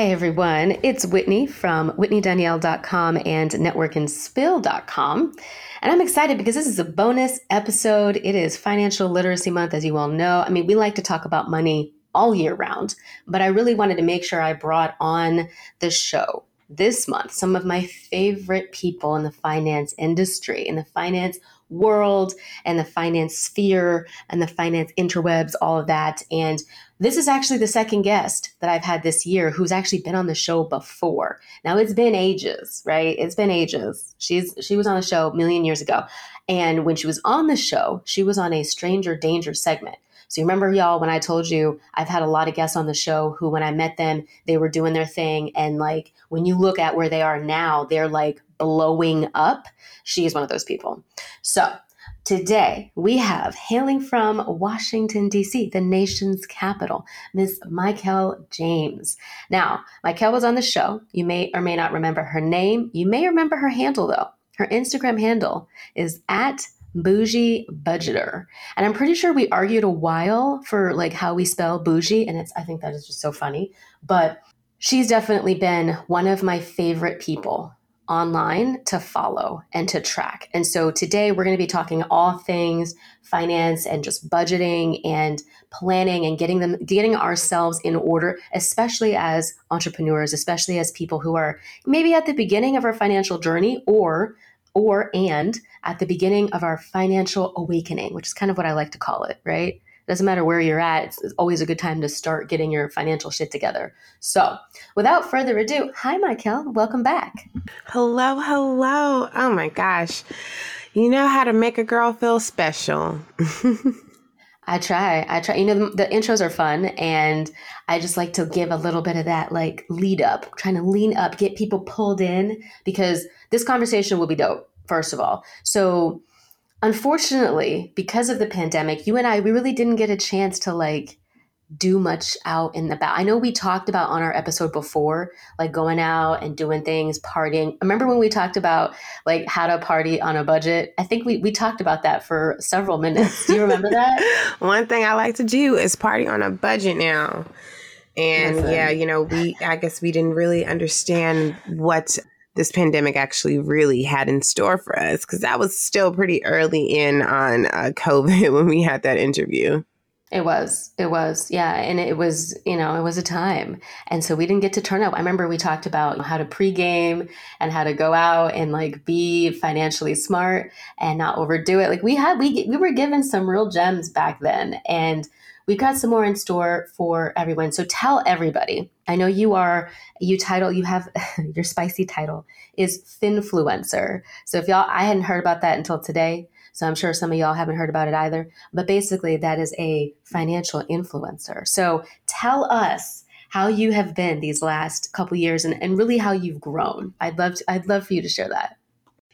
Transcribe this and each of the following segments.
Hey everyone, it's Whitney from WhitneyDanielle.com and NetworkandSpill.com. And I'm excited because this is a bonus episode. It is Financial Literacy Month, as you all know. I mean, we like to talk about money all year round, but I really wanted to make sure I brought on the show this month some of my favorite people in the finance industry, in the finance world, and the finance sphere, and the finance interwebs, all of that. And this is actually the second guest that I've had this year who's actually been on the show before. Now it's been ages, right? It's been ages. She's she was on the show a million years ago. And when she was on the show, she was on a stranger danger segment. So you remember y'all when I told you I've had a lot of guests on the show who when I met them, they were doing their thing and like when you look at where they are now, they're like blowing up. She is one of those people. So Today, we have hailing from Washington, D.C., the nation's capital, Miss Mykail James. Now, Mykail was on the show. You may or may not remember her name. You may remember her handle, though. Her Instagram handle is at boujie budgeter and i'm pretty sure we argued a while for like how we spell bougie and it's i think that is just so funny but she's definitely been one of my favorite people online to follow and to track. And so today we're going to be talking all things finance and just budgeting and planning and getting them getting ourselves in order, especially as entrepreneurs, especially as people who are maybe at the beginning of our financial journey or or and at the beginning of our financial awakening, which is kind of what I like to call it, right? Doesn't matter where you're at, it's, it's always a good time to start getting your financial shit together. So, without further ado, hi, Mykail. Welcome back. Hello, hello. Oh my gosh. You know how to make a girl feel special. I try. I try. You know, the, the, intros are fun, and I just like to give a little bit of that, like lead up, trying to lean up, get people pulled in because this conversation will be dope. First of all, so unfortunately, because of the pandemic, you and I, we really didn't get a chance to like do much out in the back. I know we talked about on our episode before, like going out and doing things, partying. Remember when we talked about like how to party on a budget? I think we, we talked about that for several minutes. Do you remember that? One thing I like to do is party on a budget now. And yeah, you know, we I guess we didn't really understand what this pandemic actually really had in store for us because that was still pretty early in on uh, COVID when we had that interview. It was, it was, yeah, and it was, you know, it was a time, and so we didn't get to turn up. I remember we talked about how to pregame and how to go out and like be financially smart and not overdo it. Like we had, we we were given some real gems back then, and we've got some more in store for everyone. So tell everybody. I know you are you title you have your spicy title is finfluencer. So if y'all I hadn't heard about that until today. So I'm sure some of y'all haven't heard about it either. But basically that is a financial influencer. So tell us how you have been these last couple years and, and really how you've grown. I'd love to, I'd love for you to share that.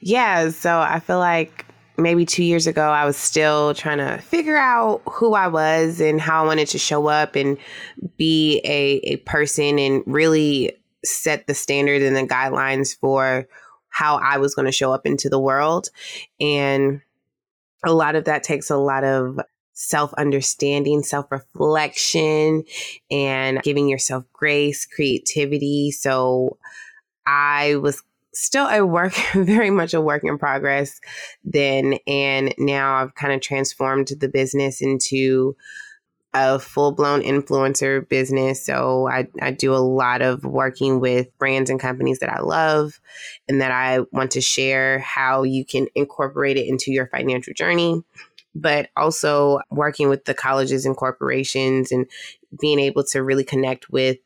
Yeah, so I feel like maybe two years ago, I was still trying to figure out who I was and how I wanted to show up and be a, a person and really set the standard and the guidelines for how I was going to show up into the world. And a lot of that takes a lot of self understanding, self reflection, and giving yourself grace, creativity. So I was still a work, very much a work in progress then. And now I've kind of transformed the business into a full blown influencer business. So I, I do a lot of working with brands and companies that I love and that I want to share how you can incorporate it into your financial journey. But also working with the colleges and corporations and being able to really connect with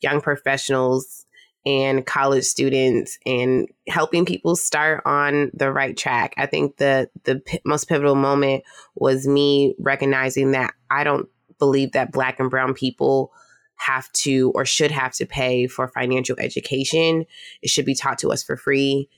young professionals and college students and helping people start on the right track. I think the the p- most pivotal moment was me recognizing that I don't believe that black and brown people have to or should have to pay for financial education. It should be taught to us for free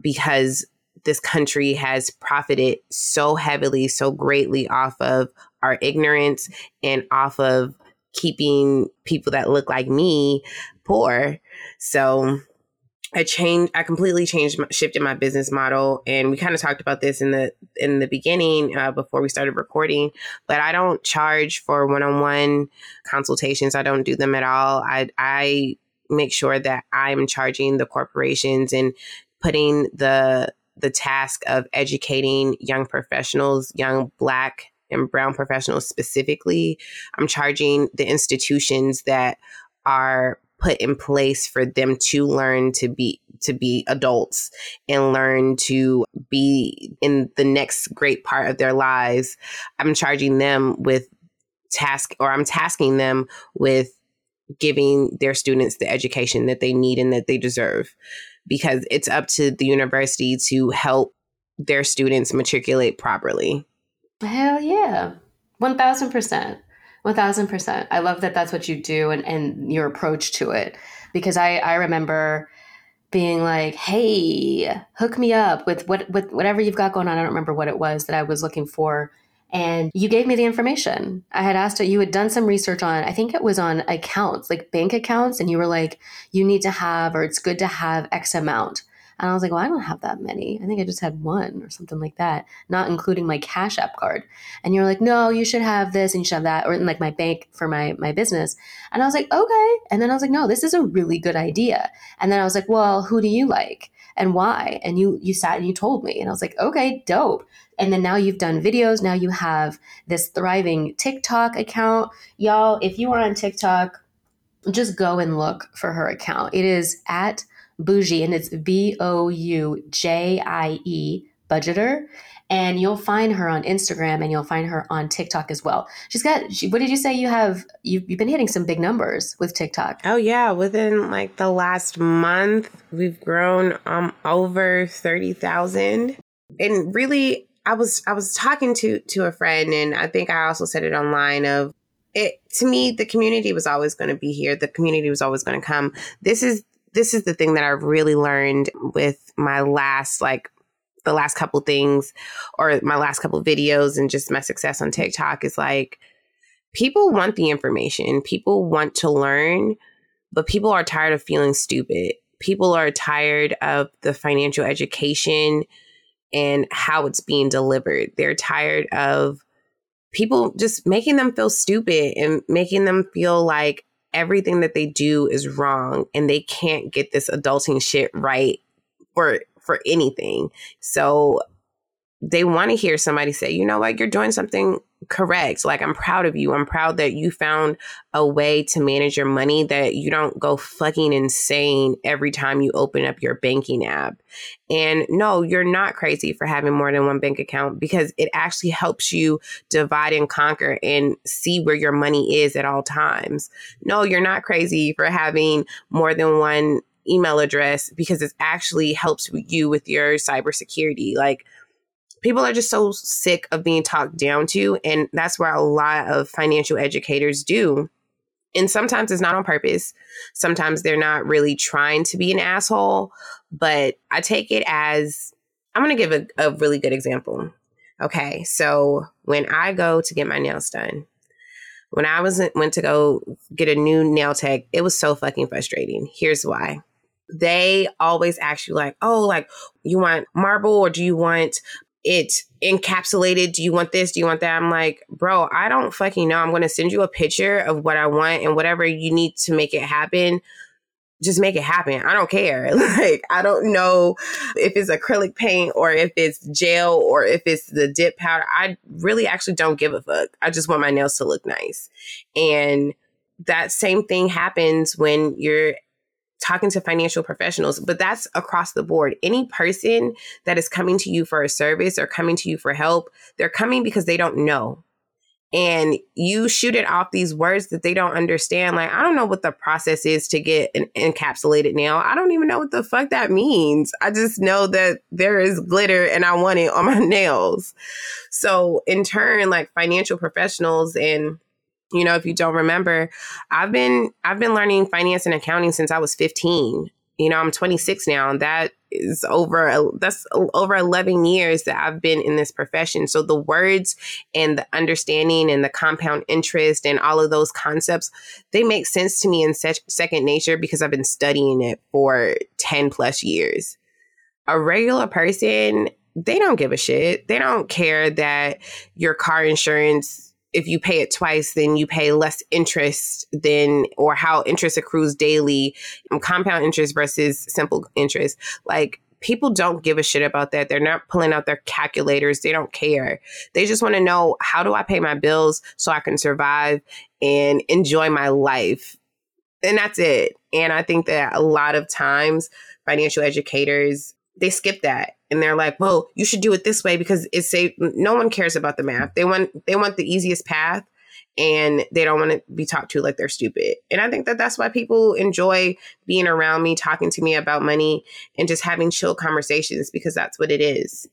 because this country has profited so heavily, so greatly off of our ignorance and off of keeping people that look like me poor. So I changed. I completely changed, shifted my business model, and we kind of talked about this in the in the beginning uh, before we started recording. But I don't charge for one on one consultations. I don't do them at all. I I make sure that I'm charging the corporations and putting the the task of educating young professionals, young Black and Brown professionals specifically. I'm charging the institutions that are put in place for them to learn to be to be adults and learn to be in the next great part of their lives i'm charging them with task or i'm tasking them with giving their students the education that they need and that they deserve. Because it's up to the university to help their students matriculate properly. Hell yeah. 1000% 1000%. I love that that's what you do and, and your approach to it. Because I, I remember being like, hey, hook me up with what with whatever you've got going on. I don't remember what it was that I was looking for. And you gave me the information. I had asked you had done some research on, I think it was on accounts, like bank accounts, and you were like, you need to have, or it's good to have X amount. And I was like, well, I don't have that many. I think I just had one or something like that, not including my Cash App card. And you're like, no, you should have this and you should have that, or in like my bank for my my business. And I was like, okay. And then I was like, no, this is a really good idea. And then I was like, well, who do you like and why? And you you sat and you told me, and I was like, okay, dope. And then now you've done videos. Now you have this thriving TikTok account, y'all. If you are on TikTok, just go and look for her account. It is at Boujie, and it's B O U J I E budgeter. And you'll find her on Instagram and you'll find her on TikTok as well. She's got, she, what did you say you have? You've, you've been hitting some big numbers with TikTok. Oh, yeah. Within like the last month, we've grown um, over 30,000. And really, I was I was talking to to a friend and I think I also said it online of it to me the community was always going to be here the community was always going to come this is this is the thing that I've really learned with my last like the last couple things or my last couple videos and just my success on TikTok is like people want the information. People want to learn, but people are tired of feeling stupid. People are tired of the financial education and how it's being delivered. They're tired of people just making them feel stupid and making them feel like everything that they do is wrong and they can't get this adulting shit right for for anything. So they want to hear somebody say, you know what, you're doing something correct. Like, I'm proud of you. I'm proud that you found a way to manage your money that you don't go fucking insane every time you open up your banking app. And no, you're not crazy for having more than one bank account because it actually helps you divide and conquer and see where your money is at all times. No, you're not crazy for having more than one email address because it actually helps you with your cybersecurity. Like, people are just so sick of being talked down to. And that's where a lot of financial educators do. And sometimes it's not on purpose. Sometimes they're not really trying to be an asshole. But I take it as I'm going to give a, a really good example. Okay. So when I go to get my nails done, when I was went to go get a new nail tech, it was so fucking frustrating. Here's why they always ask you like, oh, like you want marble or do you want it encapsulated. Do you want this? Do you want that? I'm like, bro, I don't fucking know. I'm going to send you a picture of what I want and whatever you need to make it happen. Just make it happen. I don't care. Like, I don't know if it's acrylic paint or if it's gel or if it's the dip powder. I really actually don't give a fuck. I just want my nails to look nice. And that same thing happens when you're talking to financial professionals, but that's across the board. Any person that is coming to you for a service or coming to you for help, they're coming because they don't know. And you shoot it off these words that they don't understand. Like, I don't know what the process is to get an encapsulated nail. I don't even know what the fuck that means. I just know that there is glitter and I want it on my nails. So, in turn, like financial professionals and you know, if you don't remember, I've been I've been learning finance and accounting since I was 15. You know, I'm 26 now, and that is over that's over 11 years that I've been in this profession. So the words and the understanding and the compound interest and all of those concepts, they make sense to me in such second nature because I've been studying it for 10 plus years. A regular person, they don't give a shit. They don't care that your car insurance if you pay it twice, then you pay less interest than, or how interest accrues daily, um, compound interest versus simple interest. Like people don't give a shit about that. They're not pulling out their calculators. They don't care. They just want to know how do I pay my bills so I can survive and enjoy my life. And that's it. And I think that a lot of times financial educators they skip that and they're like, "Well, you should do it this way because it's safe." No one cares about the math. They want they want the easiest path, and they don't want to be talked to like they're stupid. And I think that that's why people enjoy being around me, talking to me about money, and just having chill conversations because that's what it is.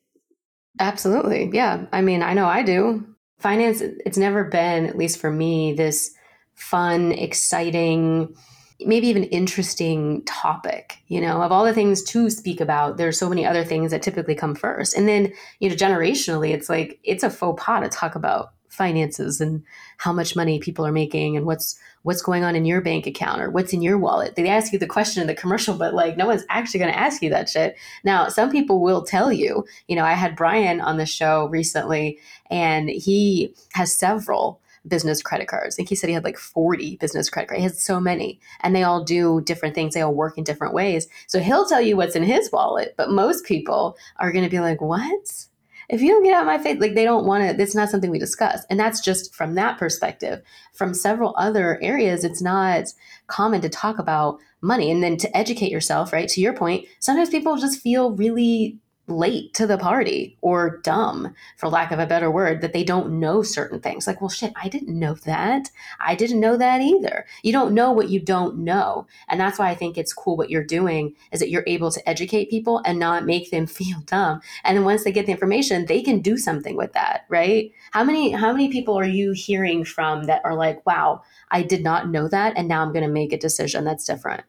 Absolutely, yeah. I mean, I know I do. Finance. It's never been, at least for me, this fun, exciting maybe even interesting topic you know of all the things to speak about there's so many other things that typically come first. And then you know generationally it's like it's a faux pas to talk about finances and how much money people are making and what's what's going on in your bank account or what's in your wallet. They ask you the question in the commercial but like no one's actually going to ask you that shit. Now some people will tell you you know i had brian on the show recently and he has several business credit cards. I think he said he had like 40 business credit cards. He has so many, and they all do different things. They all work in different ways. So he'll tell you what's in his wallet, but most people are going to be like, what? If you don't get out of my face, like they don't want to, it's not something we discuss. And that's just from that perspective. From several other areas, it's not common to talk about money and then to educate yourself, right? To your point, sometimes people just feel really late to the party or dumb for lack of a better word that they don't know certain things. Like well shit i didn't know that. I didn't know that either. You don't know what you don't know. And that's why i think it's cool what you're doing is that you're able to educate people and not make them feel dumb. And then once they get the information they can do something with that right? How many how many people are you hearing from that are like wow i did not know that and now i'm going to make a decision that's different?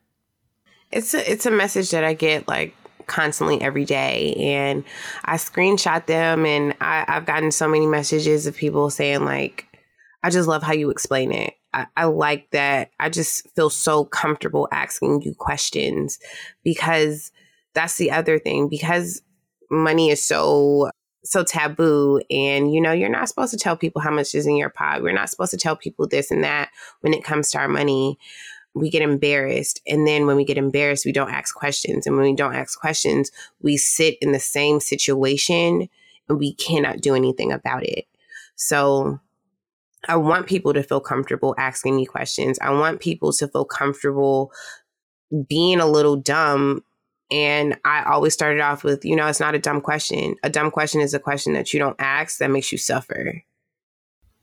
It's a it's a message that i get like constantly every day. And i screenshot them and I, i've gotten so many messages of people saying like i just love how you explain it. I, I like that. I just feel so comfortable asking you questions. Because that's the other thing because money is so so taboo and you know you're not supposed to tell people how much is in your pot. We're not supposed to tell people this and that when it comes to our money we get embarrassed. And then when we get embarrassed, we don't ask questions. And when we don't ask questions, we sit in the same situation and we cannot do anything about it. So I want people to feel comfortable asking me questions. I want people to feel comfortable being a little dumb. And I always started off with, you know, it's not a dumb question. A dumb question is a question that you don't ask that makes you suffer.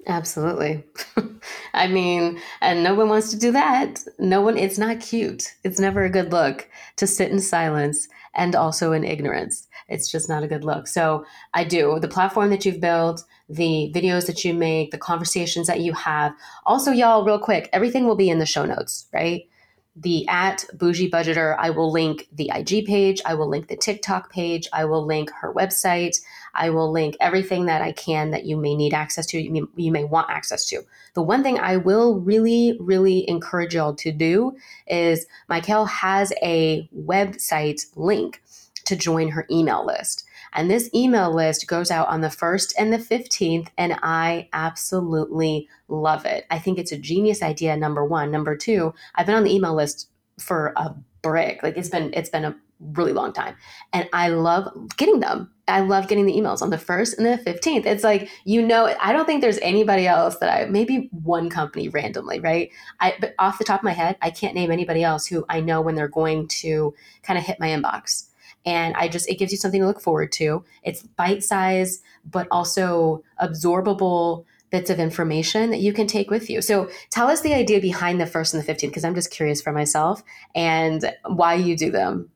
Absolutely. I mean, and no one wants to do that. No one, it's not cute. It's never a good look to sit in silence and also in ignorance. It's just not a good look. So I do. The platform that you've built, the videos that you make, the conversations that you have. Also, y'all, real quick, everything will be in the show notes, right? The at boujie budgeter i will link the ig page i will link the tiktok page i will link her website i will link everything that i can that you may need access to you may, want access to. The one thing i will really really encourage y'all to do is mykail has a website link to join her email list and this email list goes out on the 1st and the 15th, and I absolutely love it. I think it's a genius idea, number one. Number two, I've been on the email list for a brick. Like it's been it's been a really long time. And I love getting them. I love getting the emails on the 1st and the 15th. It's like, you know, I don't think there's anybody else that I maybe one company randomly, right? I but off the top of my head, I can't name anybody else who I know when they're going to kind of hit my inbox and I just, it gives you something to look forward to. It's bite size, but also absorbable bits of information that you can take with you. So tell us the idea behind the first and the 15th, because I'm just curious for myself and why you do them.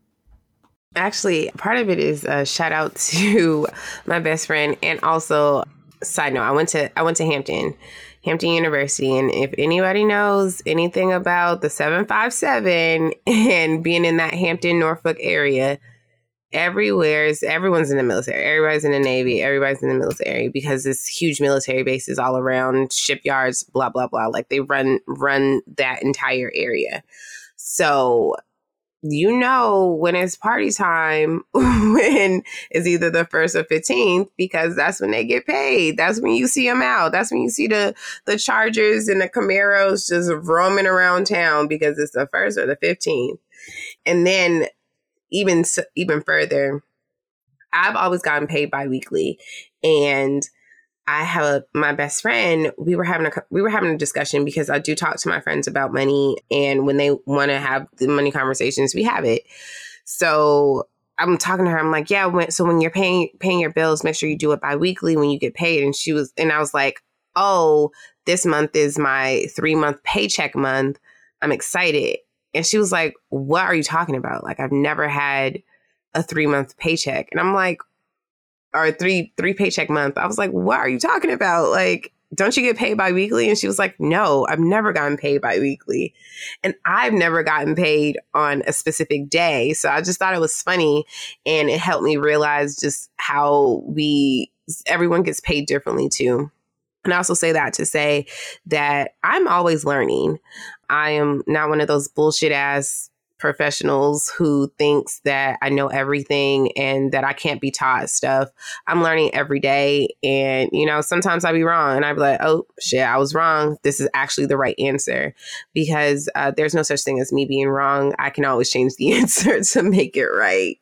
Actually, part of it is a shout out to my best friend and also side note, I went to I went to Hampton, Hampton University, and if anybody knows anything about the seven five seven and being in that Hampton Norfolk area, everywhere is everyone's in the military. Everybody's in the Navy. Everybody's in the military because it's huge military bases all around, shipyards, blah blah blah. Like they run run that entire area. So you know when it's party time when it's either the first or 15th because that's when they get paid that's when you see them out that's when you see the the chargers and the camaros just roaming around town because it's the first or the 15th and then even even further i've always gotten paid biweekly and I have a, my best friend. We were having a we were having a discussion because I do talk to my friends about money, and when they want to have the money conversations, we have it. So I'm talking to her. I'm like, yeah. When, so when you're paying paying your bills, make sure you do it biweekly when you get paid. And she was, and I was like, oh, this month is my three month paycheck month. I'm excited. And she was like, what are you talking about? Like I've never had a three month paycheck, and I'm like, or three three paycheck month. I was like, what are you talking about? Like, don't you get paid bi-weekly? And she was like, no, I've never gotten paid bi-weekly. And I've never gotten paid on a specific day. So I just thought it was funny and it helped me realize just how we everyone gets paid differently too. And I also say that to say that I'm always learning. I am not one of those bullshit ass professionals who thinks that I know everything and that I can't be taught stuff. I'm learning every day and you know, sometimes I be wrong and I be like, "Oh, shit, I was wrong. This is actually the right answer." Because uh, there's no such thing as me being wrong. I can always change the answer to make it right.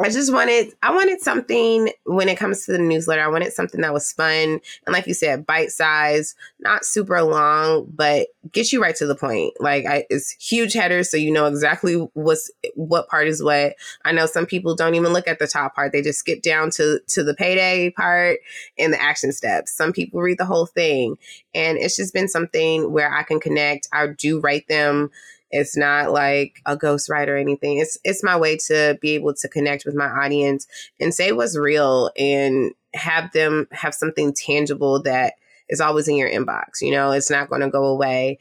I just wanted I wanted something when it comes to the newsletter. I wanted something that was fun and like you said, bite size, not super long, but get you right to the point. Like I, it's huge headers, so you know exactly what's what part is what. I know some people don't even look at the top part; they just skip down to to the payday part and the action steps. Some people read the whole thing, and it's just been something where I can connect. I do write them it's not like a ghostwriter or anything. It's it's my way to be able to connect with my audience and say what's real and have them have something tangible that is always in your inbox. You know, it's not going to go away.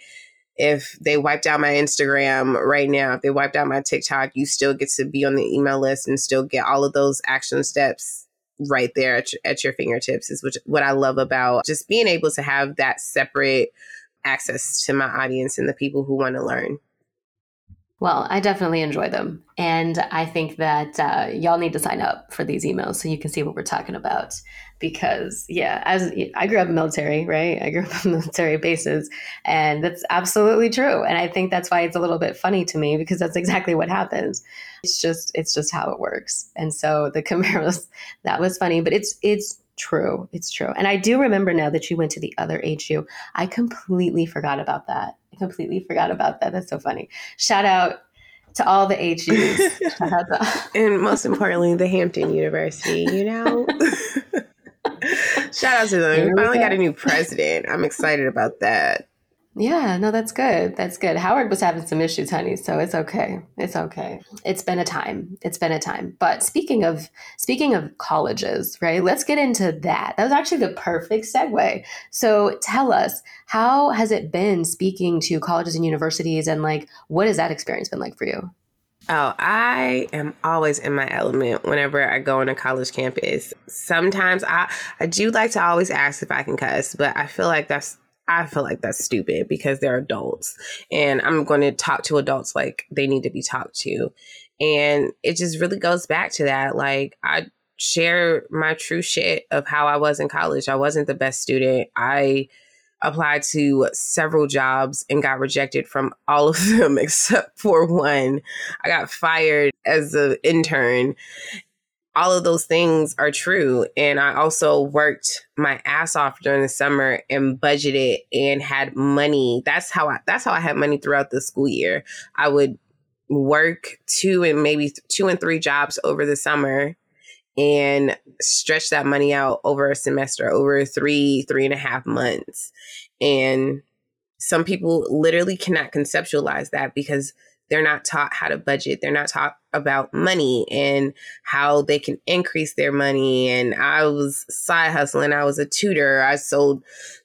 If they wiped out my Instagram right now, if they wiped out my TikTok, you still get to be on the email list and still get all of those action steps right there at at your fingertips is which, what I love about just being able to have that separate access to my audience and the people who want to learn. Well, I definitely enjoy them. And I think that uh, y'all need to sign up for these emails so you can see what we're talking about. Because, yeah, as I grew up military, right? I grew up on military bases, and that's absolutely true. And I think that's why it's a little bit funny to me because that's exactly what happens. It's just, it's just how it works. And so the Camaros, that was funny, but it's, it's, true. It's true. And I do remember now that you went to the other HU. I completely forgot about that. I completely forgot about that. That's so funny. Shout out to all the HUs. to- and most importantly, the Hampton University, you know? Shout out to them. We finally got a new president. I'm excited about that. Yeah, no, that's good. That's good. Howard was having some issues, honey, so it's okay. It's okay. It's been a time. It's been a time. But speaking of speaking of colleges, right? Let's get into that. That was actually the perfect segue. So tell us, how has it been speaking to colleges and universities and like what has that experience been like for you? Oh, I am always in my element whenever I go on a college campus. Sometimes I I do like to always ask if I can cuss, but I feel like that's I feel like that's stupid because they're adults and I'm going to talk to adults like they need to be talked to. And it just really goes back to that. Like, I share my true shit of how I was in college. I wasn't the best student. I applied to several jobs and got rejected from all of them except for one. I got fired as an intern all of those things are true. And I also worked my ass off during the summer and budgeted and had money. That's how I that's how I had money throughout the school year. I would work two and maybe two and three jobs over the summer and stretch that money out over a semester, over three, three and a half months. And some people literally cannot conceptualize that because they're not taught how to budget. They're not taught about money and how they can increase their money. And I was side hustling. I was a tutor. I sold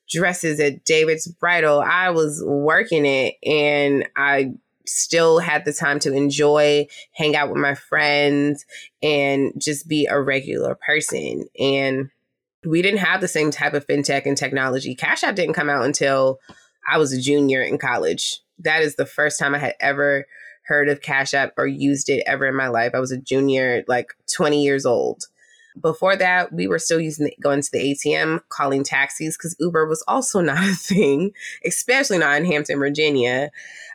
dresses at David's Bridal. I was working it and I still had the time to enjoy, hang out with my friends, and just be a regular person. And we didn't have the same type of fintech and technology. Cash App didn't come out until I was a junior in college. That is the first time I had ever heard of Cash App or used it ever in my life. I was a junior, like 20 years old. Before that, we were still using the, going to the ATM, calling taxis because Uber was also not a thing, especially not in Hampton, Virginia.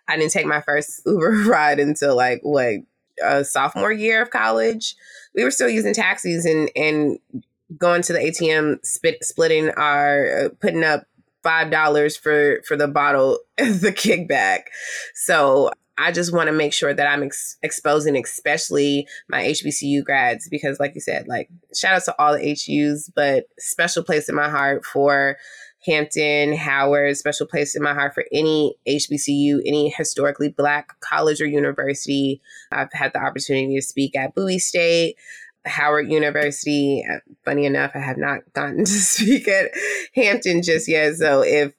I didn't take my first Uber ride until like what a sophomore year of college. We were still using taxis and and going to the ATM, spit, splitting our uh, putting up five dollars for for the bottle the kickback. So I just want to make sure that I'm ex- exposing, especially my HBCU grads, because, like you said, like shout out to all the HUs, but special place in my heart for Hampton, Howard, special place in my heart for any HBCU, any historically black college or university. I've had the opportunity to speak at Bowie State, Howard University. Uh, funny enough, I have not gotten to speak at Hampton just yet. So if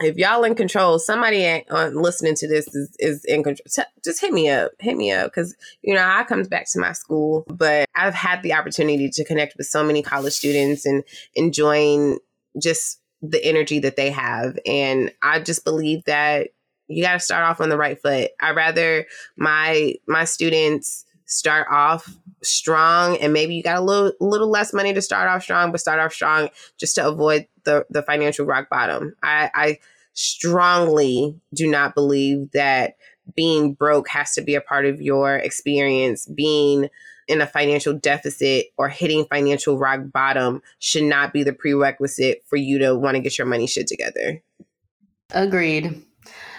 if y'all in control, somebody on uh, listening to this is, is in control. Just hit me up, hit me up, because you know I comes back to my school, but I've had the opportunity to connect with so many college students and enjoying just the energy that they have. And I just believe that you got to start off on the right foot. I rather my my students start off strong and maybe you got a little little less money to start off strong, but start off strong just to avoid the the financial rock bottom. I, I strongly do not believe that being broke has to be a part of your experience. Being in a financial deficit or hitting financial rock bottom should not be the prerequisite for you to want to get your money shit together. Agreed.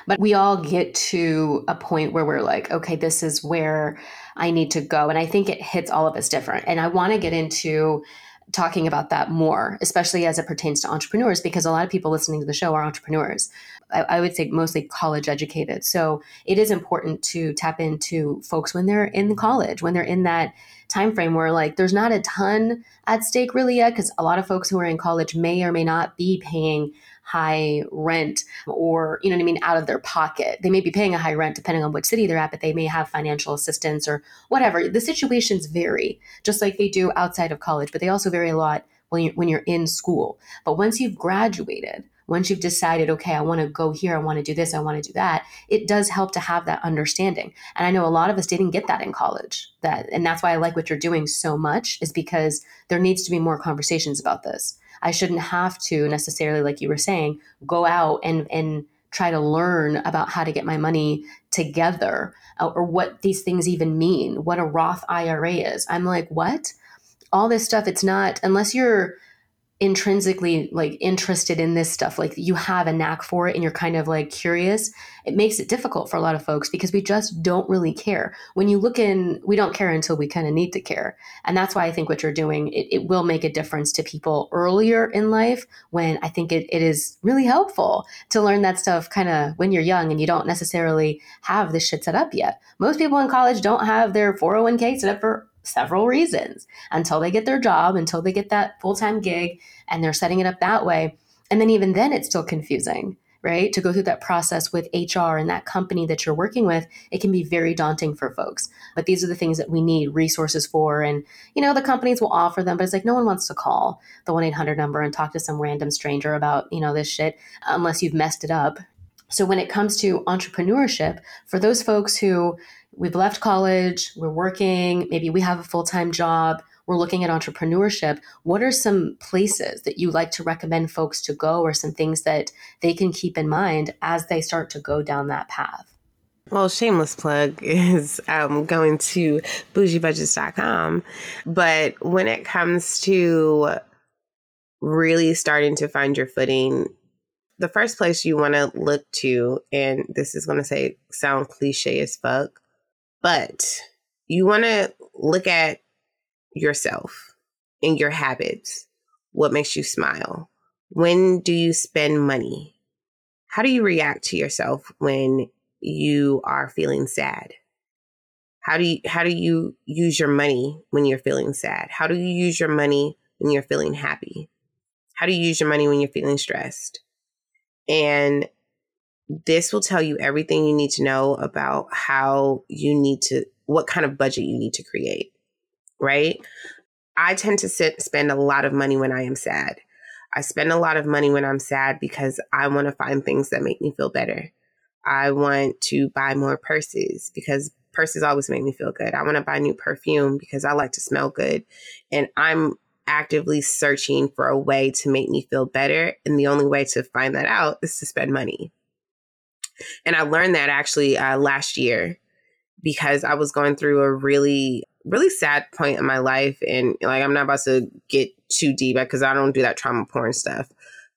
But we all get to a point where we're like, okay, this is where I need to go. And I think it hits all of us different. And I want to get into talking about that more, especially as it pertains to entrepreneurs, because a lot of people listening to the show are entrepreneurs. I, I, would say mostly college educated. So it is important to tap into folks when they're in college, when they're in that time frame where like there's not a ton at stake really yet, because a lot of folks who are in college may or may not be paying high rent or, you know what I mean, out of their pocket. They may be paying a high rent depending on which city they're at, but they may have financial assistance or whatever. The situations vary, just like they do outside of college, but they also vary a lot when you're, when you're in school. But once you've graduated, once you've decided, okay, I want to go here, I want to do this, I want to do that, it does help to have that understanding. And I know a lot of us didn't get that in college. That and that's why I like what you're doing so much is because there needs to be more conversations about this. I shouldn't have to necessarily, like you were saying, go out and and try to learn about how to get my money together uh, or what these things even mean, what a Roth IRA is. I'm like, what? All this stuff, it's not, unless you're intrinsically like interested in this stuff like you have a knack for it and you're kind of like curious it makes it difficult for a lot of folks because we just don't really care. When you look in we don't care until we kind of need to care. And that's why i think what you're doing it, it will make a difference to people earlier in life when i think it, it is really helpful to learn that stuff kind of when you're young and you don't necessarily have this shit set up yet. Most people in college don't have their 401k set up for several reasons until they get their job, until they get that full time gig, and they're setting it up that way. And then even then, it's still confusing, right? To go through that process with HR and that company that you're working with, it can be very daunting for folks. But these are the things that we need resources for. And, you know, the companies will offer them, but it's like no one wants to call the 1 800 number and talk to some random stranger about, you know, this shit unless you've messed it up. So when it comes to entrepreneurship, for those folks who we've left college, we're working, maybe we have a full time job, we're looking at entrepreneurship. What are some places that you like to recommend folks to go, or some things that they can keep in mind as they start to go down that path? Well, shameless plug is um, going to boujiebudgets.com. But when it comes to really starting to find your footing, the first place you want to look to, and this is going to say sound cliche as fuck, but you want to look at yourself and your habits. What makes you smile? When do you spend money? How do you react to yourself when you are feeling sad? How do you how do you use your money when you're feeling sad? How do you use your money when you're feeling happy? How do you use your money when you're feeling stressed? And this will tell you everything you need to know about how you need to what kind of budget you need to create, right? I tend to sit, spend a lot of money when I am sad. I spend a lot of money when I'm sad because I want to find things that make me feel better. I want to buy more purses because purses always make me feel good. I want to buy new perfume because I like to smell good. And I'm actively searching for a way to make me feel better. And the only way to find that out is to spend money. And I learned that actually uh, last year because I was going through a really, really sad point in my life. And like, I'm not about to get too deep because I don't do that trauma porn stuff.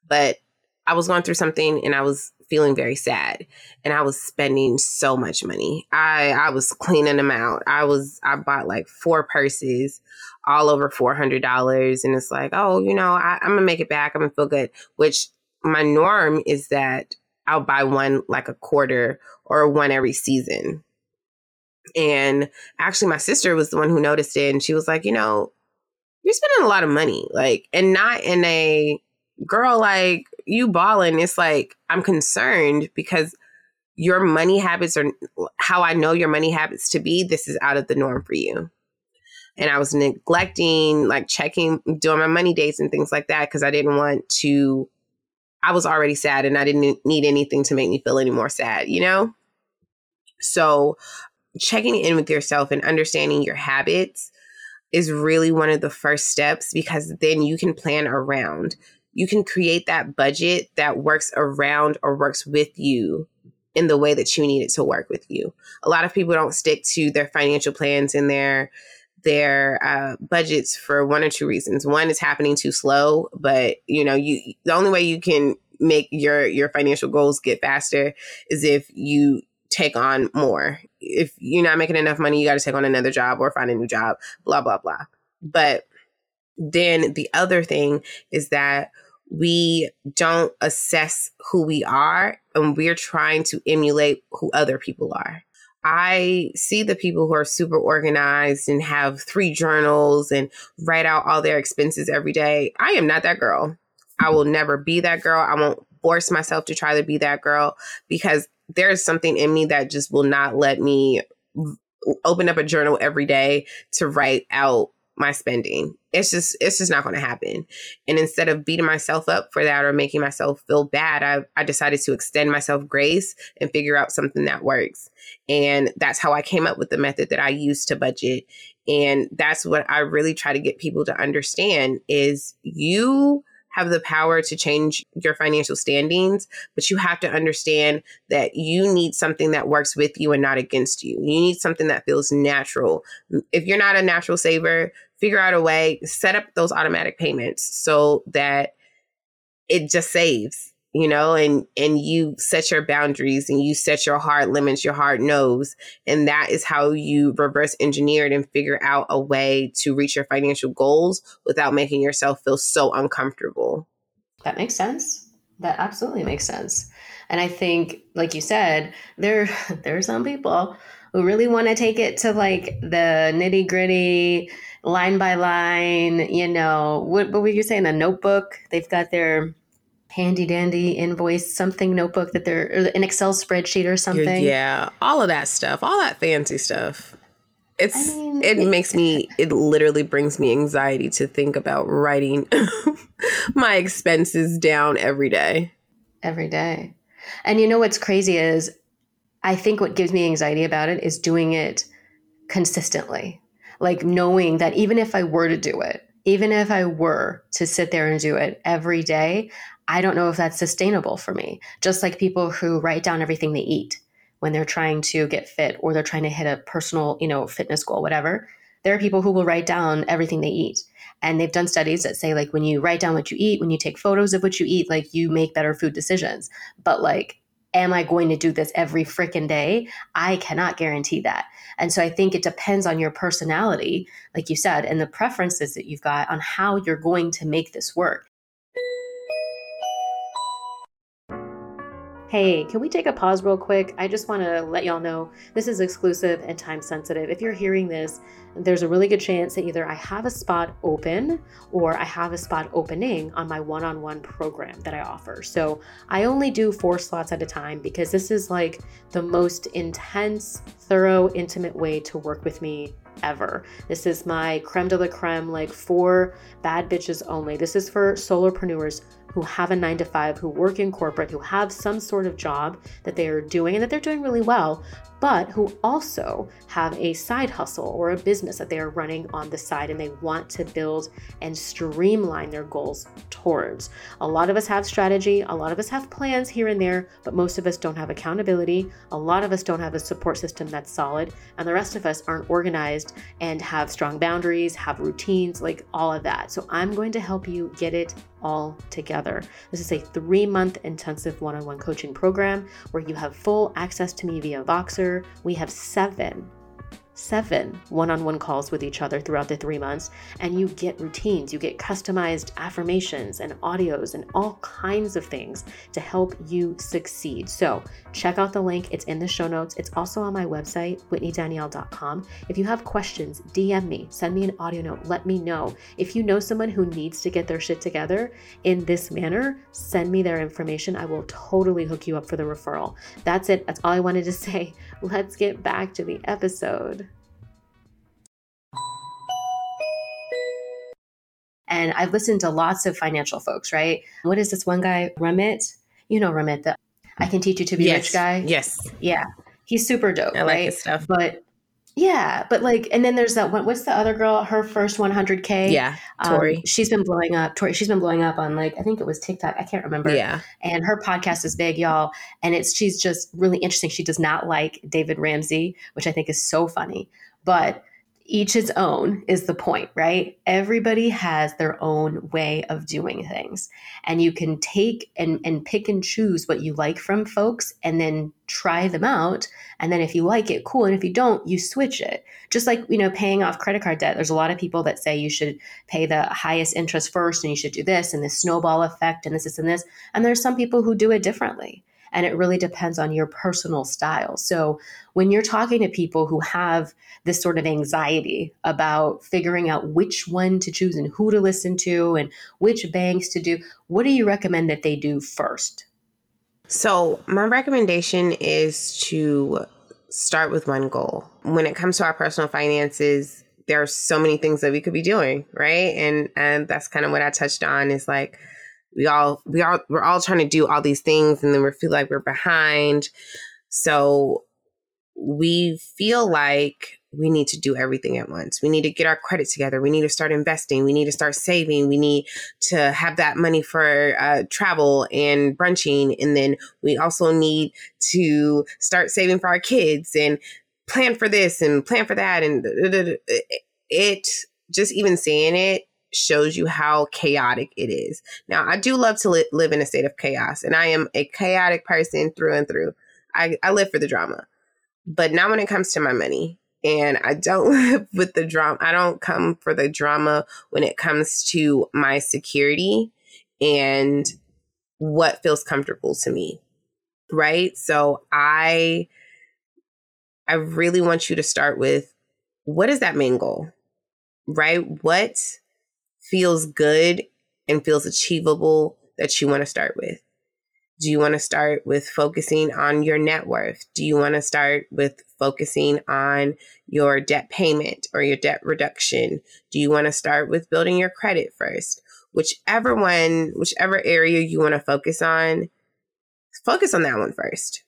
But I was going through something and I was feeling very sad and I was spending so much money. I I was cleaning them out. I was I bought like four purses all over $400 and it's like, "Oh, you know, I, I'm going to make it back. I'm going to feel good." Which my norm is that I'll buy one like a quarter or one every season. And actually my sister was the one who noticed it and she was like, "You know, you're spending a lot of money." Like and not in a girl like you balling, it's like I'm concerned because your money habits are how I know your money habits to be. This is out of the norm for you. And I was neglecting, like checking, doing my money dates and things like that because I didn't want to. I was already sad and I didn't need anything to make me feel any more sad, you know? So, checking in with yourself and understanding your habits is really one of the first steps because then you can plan around you can create that budget that works around or works with you in the way that you need it to work with you. A lot of people don't stick to their financial plans and their their uh, budgets for one or two reasons. One is happening too slow, but you know, you the only way you can make your your financial goals get faster is if you take on more. If you're not making enough money, you got to take on another job or find a new job, blah blah blah. But then the other thing is that we don't assess who we are and we're trying to emulate who other people are. I see the people who are super organized and have three journals and write out all their expenses every day. I am not that girl. I will never be that girl. I won't force myself to try to be that girl because there's something in me that just will not let me open up a journal every day to write out my spending. It's just it's just not going to happen. And instead of beating myself up for that or making myself feel bad, I I decided to extend myself grace and figure out something that works. And that's how I came up with the method that I use to budget. And that's what I really try to get people to understand is you have the power to change your financial standings, but you have to understand that you need something that works with you and not against you. You need something that feels natural. If you're not a natural saver, figure out a way, set up those automatic payments so that it just saves you know and and you set your boundaries and you set your hard limits your hard nose and that is how you reverse engineer it and figure out a way to reach your financial goals without making yourself feel so uncomfortable. That makes sense. That absolutely makes sense. And i think like you said there there are some people who really want to take it to like the nitty gritty line by line you know what, what were you saying? A notebook? They've got their handy dandy invoice something notebook that they're an excel spreadsheet or something? yeah all of that stuff all that fancy stuff. It's I mean, it, it makes me it literally brings me anxiety to think about writing my expenses down every day. Every day. And you know what's crazy is i think what gives me anxiety about it is doing it consistently like knowing that even if i were to do it even if I were to sit there and do it every day, I don't know if that's sustainable for me. Just like people who write down everything they eat when they're trying to get fit or they're trying to hit a personal, you know, fitness goal, whatever. There are people who will write down everything they eat. And they've done studies that say like when you write down what you eat, when you take photos of what you eat, like you make better food decisions. But like am I going to do this every freaking day? I cannot guarantee that. And so I think it depends on your personality, like you said, and the preferences that you've got on how you're going to make this work. Hey, can we take a pause real quick? I just want to let y'all know this is exclusive and time sensitive. If you're hearing this, there's a really good chance that either I have a spot open or I have a spot opening on my one on one program that I offer. So I only do four slots at a time because this is like the most intense, thorough, intimate way to work with me ever. This is my creme de la creme, like for bad bitches only. This is for solopreneurs who have a nine to five, who work in corporate, who have some sort of job that they are doing and that they're doing really well, but who also have a side hustle or a business that they are running on the side and they want to build and streamline their goals towards. A lot of us have strategy, a lot of us have plans here and there, but most of us don't have accountability. A lot of us don't have a support system that's solid, and the rest of us aren't organized and have strong boundaries, have routines, like all of that. So I'm going to help you get it all together. This is a three month intensive one on one coaching program where you have full access to me via Voxer we have seven seven one on one calls with each other throughout the three months, and you get routines, you get customized affirmations and audios and all kinds of things to help you succeed. So, check out the link, it's in the show notes. It's also on my website, whitneydanielle.com. If you have questions, DM me, send me an audio note, let me know. If you know someone who needs to get their shit together in this manner, send me their information. I will totally hook you up for the referral. That's it. That's all I wanted to say. Let's get back to the episode. And I've listened to lots of financial folks, right? What is this one guy, Ramit? You know Ramit, the I can teach you to be yes. rich guy. Yes. Yeah. He's super dope. I like his stuff. But yeah, but like, and then there's that one. What's the other girl? Her first 100k. Yeah, Um, Tori. she's been blowing up. Tori. She's been blowing up on like I think it was TikTok. I can't remember. yeah. And her podcast is big, y'all. And it's she's just really interesting. She does not like David Ramsey, which I think is so funny. But each its own is the point, right? Everybody has their own way of doing things. And you can take and, and pick and choose what you like from folks and then try them out. And then if you like it, cool. And if you don't, you switch it. Just like, you know, paying off credit card debt. There's a lot of people that say you should pay the highest interest first and you should do this and this snowball effect and this, this, and this. And there's some people who do it differently. And it really depends on your personal style. So when you're talking to people who have this sort of anxiety about figuring out which one to choose and who to listen to and which banks to do, what do you recommend that they do first? So, my recommendation is to start with one goal. When it comes to our personal finances, there are so many things that we could be doing, right? And and that's kind of what I touched on is like we all we all we're all trying to do all these things and then we feel like we're behind. So we feel like we need to do everything at once. We need to get our credit together. We need to start investing. We need to start saving. We need to have that money for uh, travel and brunching. And then we also need to start saving for our kids and plan for this and plan for that. And it just even saying it shows you how chaotic it is. Now, I do love to li- live in a state of chaos, and I am a chaotic person through and through. I, I live for the drama, but not when it comes to my money and I don't live with the drama. I don't come for the drama when it comes to my security and what feels comfortable to me. Right? So I I really want you to start with what is that main goal? Right? What feels good and feels achievable that you want to start with? Do you want to start with focusing on your net worth? Do you want to start with focusing on your debt payment or your debt reduction? Do you want to start with building your credit first? Whichever one, whichever area you want to focus on, focus on that one first.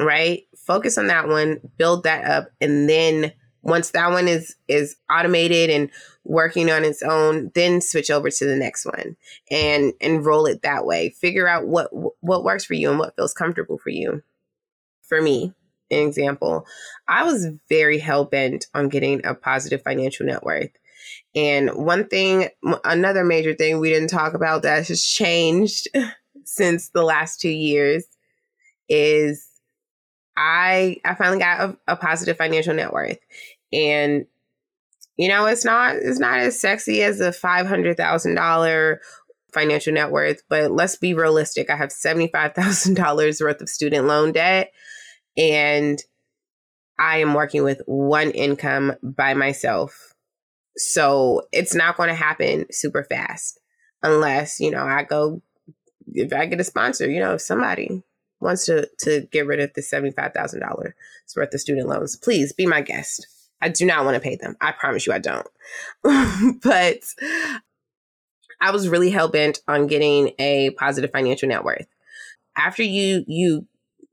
Right? Focus on that one, build that up, and then once that one is is automated and working on its own then switch over to the next one and and roll it that way. Figure out what what works for you and what feels comfortable for you. For me an example i was very hell-bent on getting a positive financial net worth. And one thing another major thing we didn't talk about that has changed since the last two years is I I finally got a, a positive financial net worth, and you know it's not it's not as sexy as a five hundred thousand dollar financial net worth, but let's be realistic. I have $75,000 worth of student loan debt and I am working with one income by myself. So it's not going to happen super fast unless, you know, I go, if I get a sponsor, you know, if somebody wants to, to get rid of the $75,000 worth of student loans, please be my guest. I do not want to pay them. I promise you I don't. but I was really hell bent on getting a positive financial net worth. After you you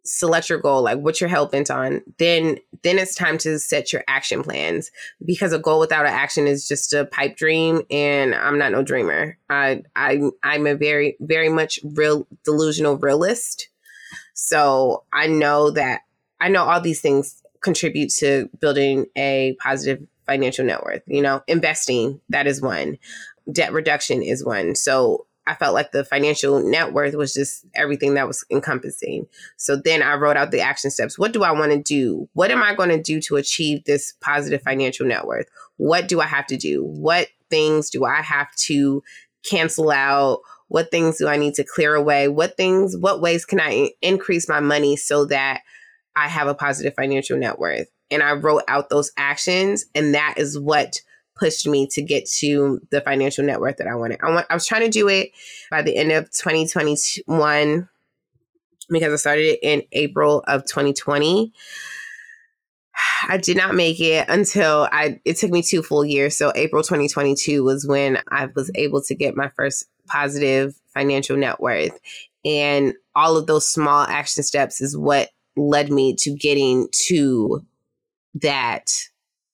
select your goal, like what you're hell bent on, then then it's time to set your action plans because a goal without an action is just a pipe dream, and I'm not no dreamer. I I I'm a very very much real delusional realist. So I know that I know all these things contribute to building a positive financial net worth. You know, investing that is one debt reduction is one. So I felt like the financial net worth was just everything that was encompassing. So then I wrote out the action steps. What do I want to do? What am I going to do to achieve this positive financial net worth? What do I have to do? What things do I have to cancel out? What things do I need to clear away? What things, what ways can I increase my money so that I have a positive financial net worth? And I wrote out those actions, and that is what pushed me to get to the financial net worth that I wanted. I, want, I was trying to do it by the end of 2021 because I started it in April of 2020. I did not make it until I it took me two full years. So April 2022 was when I was able to get my first positive financial net worth. And all of those small action steps is what led me to getting to that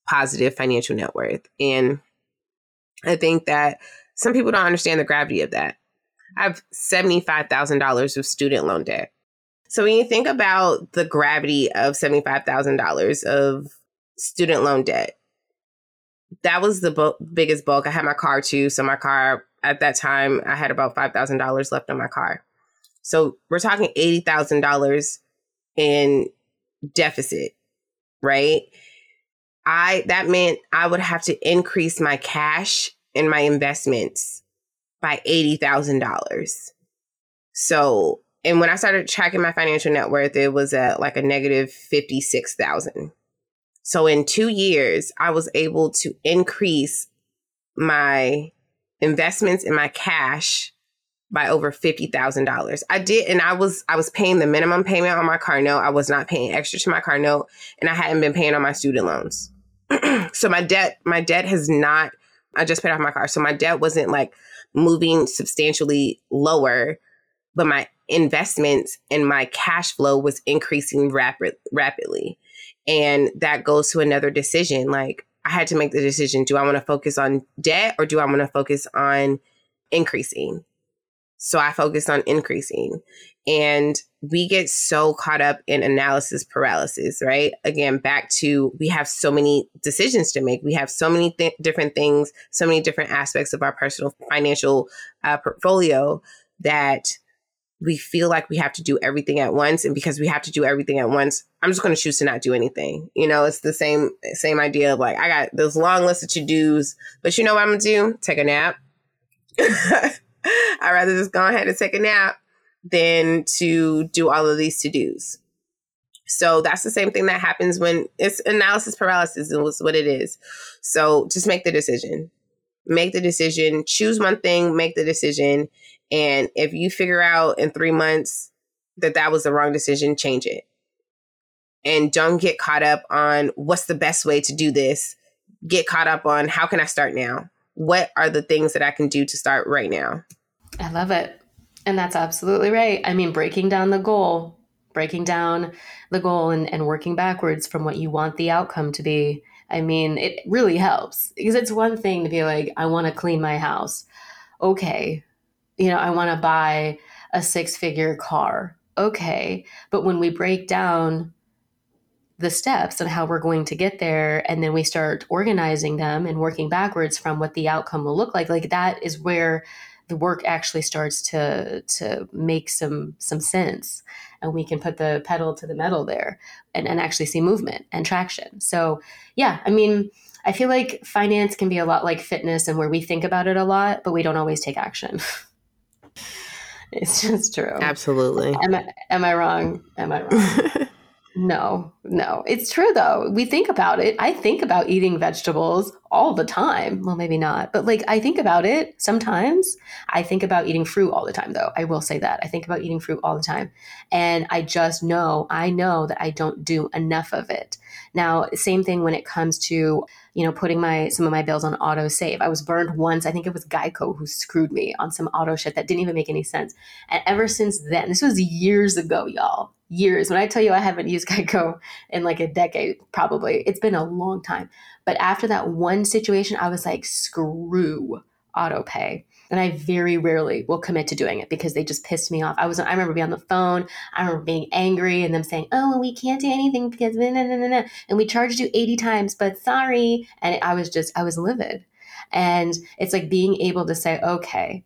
positive financial net worth. And I think that some people don't understand the gravity of that. I have $75,000 of student loan debt. So when you think about the gravity of $75,000 of student loan debt, that was the bu- biggest bulk. I had my car too. So my car at that time, I had about $5,000 left on my car. So we're talking $80,000 in deficit, right? I that meant I would have to increase my cash and my investments by $80,000. So, and when I started tracking my financial net worth, it was at like a negative 56,000. So in 2 years, I was able to increase my investments in my cash by over $50,000. I did and I was I was paying the minimum payment on my car note. I was not paying extra to my car note and I hadn't been paying on my student loans. so my debt my debt has not i just paid off my car so my debt wasn't like moving substantially lower but my investments and my cash flow was increasing rapid rapidly and that goes to another decision like i had to make the decision do i want to focus on debt or do i want to focus on increasing so i focused on increasing and we get so caught up in analysis paralysis, right? Again, back to we have so many decisions to make. We have so many th- different things, so many different aspects of our personal financial uh, portfolio that we feel like we have to do everything at once and because we have to do everything at once i'm just going to choose to not do anything you know it's the same same idea of like i got this long list of to-dos but you know what i'm going to do take a nap i'd rather just go ahead and take a nap than to do all of these to dos. So that's the same thing that happens when it's analysis paralysis is what it is. So just make the decision. Make the decision, choose one thing, make the decision. And if you figure out in three months that that was the wrong decision, change it. And don't get caught up on what's the best way to do this. Get caught up on how can I start now? What are the things that I can do to start right now? I love it. And that's absolutely right. I mean, breaking down the goal, breaking down the goal and, and working backwards from what you want the outcome to be. I mean, it really helps because it's one thing to be like, I want to clean my house. Okay. You know, I want to buy a six figure car. Okay. But when we break down the steps and how we're going to get there and then we start organizing them and working backwards from what the outcome will look like like that is where the work actually starts to to make some some sense and we can put the pedal to the metal there and, and actually see movement and traction so yeah i mean i feel like finance can be a lot like fitness and where we think about it a lot but we don't always take action It's just true. Absolutely. Am I am I wrong? Am I wrong? no, no. It's true though. We think about it. I think about eating vegetables all the time. Well, maybe not, but like I think about it sometimes. I think about eating fruit all the time though. I will say that. I think about eating fruit all the time. And I just know, I know that I don't do enough of it. Now, same thing when it comes to you know, putting my some of my bills on auto save. I was burned once. I think it was Geico who screwed me on some auto shit that didn't even make any sense. And ever since then, this was years ago, y'all. Years. When I tell you I haven't used Geico in like a decade, probably. It's been a long time. But after that one situation, I was like, screw auto pay and I very rarely will commit to doing it because they just pissed me off. I was I remember being on the phone, I remember being angry and them saying, "Oh, we can't do anything because nah, nah, nah, nah, and we charged you 80 times, but sorry." And I was just I was livid. And it's like being able to say, "Okay,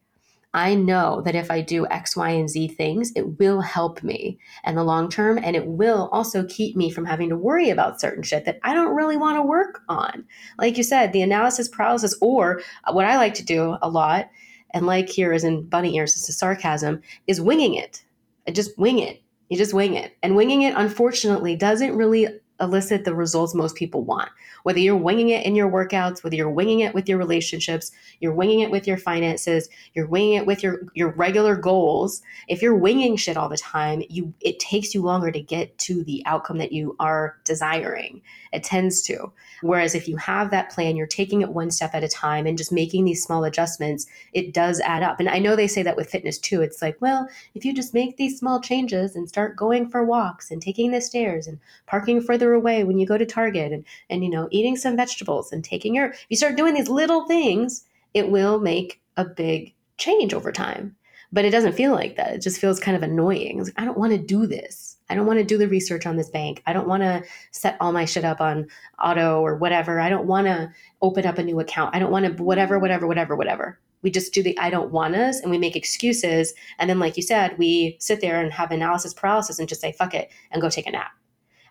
I know that if I do X, Y, and Z things, it will help me in the long term. And it will also keep me from having to worry about certain shit that I don't really want to work on. Like you said, the analysis paralysis, or what I like to do a lot and like here is in bunny ears, it's a sarcasm, is winging it. Just wing it. You just wing it. And winging it, unfortunately, doesn't really elicit the results most people want. Whether you're winging it in your workouts, whether you're winging it with your relationships, you're winging it with your finances, you're winging it with your your regular goals. If you're winging shit all the time, you it takes you longer to get to the outcome that you are desiring. It tends to. Whereas if you have that plan, you're taking it one step at a time and just making these small adjustments, it does add up. And I know they say that with fitness too. It's like, well, if you just make these small changes and start going for walks and taking the stairs and parking further away when you go to Target and, and you know, eating some vegetables and taking your, if you start doing these little things, it will make a big change over time. But it doesn't feel like that. It just feels kind of annoying. Like, I don't want to do this. I don't want to do the research on this bank. I don't want to set all my shit up on auto or whatever. I don't want to open up a new account. I don't want to whatever, whatever, whatever, whatever. We just do the I don't want us and we make excuses. And then, like you said, we sit there and have analysis paralysis and just say, fuck it, and go take a nap.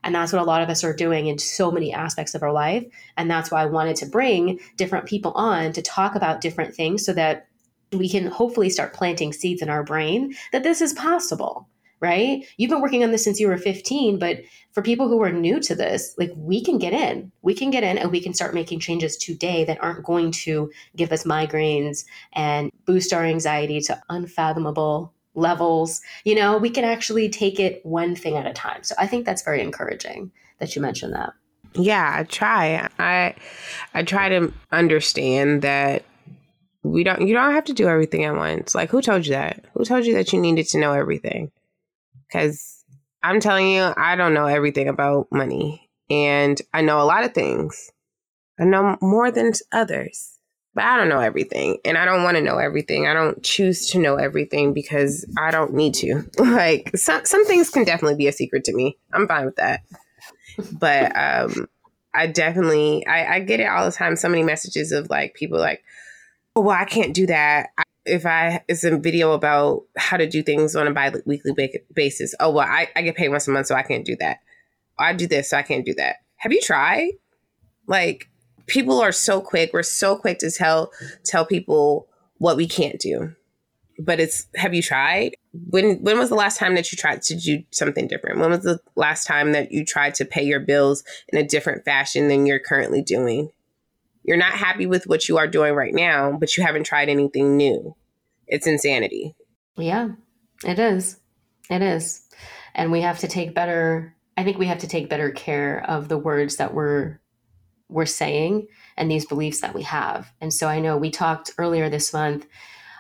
And that's what a lot of us are doing in so many aspects of our life. And that's why I wanted to bring different people on to talk about different things so that we can hopefully start planting seeds in our brain that this is possible right? You've been working on this since you were 15, but for people who are new to this, like we can get in. We can get in and we can start making changes today that aren't going to give us migraines and boost our anxiety to unfathomable levels. You know, we can actually take it one thing at a time. So I think that's very encouraging that you mentioned that. Yeah, I try. I I try to understand that we don't you don't have to do everything at once. Like who told you that? Who told you that you needed to know everything? Cuz I'm telling you, I don't know everything about money and I know a lot of things. I know more than others, but I don't know everything and I don't want to know everything. I don't choose to know everything because I don't need to. like some some things can definitely be a secret to me. I'm fine with that. But um I definitely I, I get it all the time. So many messages of like people like, oh, well, I can't do that. If I it's a video about how to do things on a bi-weekly basis. Oh well, I, I get paid once a month, so I can't do that. I do this, so I can't do that. Have you tried? Like people are so quick. We're so quick to tell tell people what we can't do. But it's have you tried? When when was the last time that you tried to do something different? When was the last time that you tried to pay your bills in a different fashion than you're currently doing? You're not happy with what you are doing right now, but you haven't tried anything new. It's insanity. Yeah, it is. It is. And we have to take better I think we have to take better care of the words that we're we're saying and these beliefs that we have. And so I know we talked earlier this month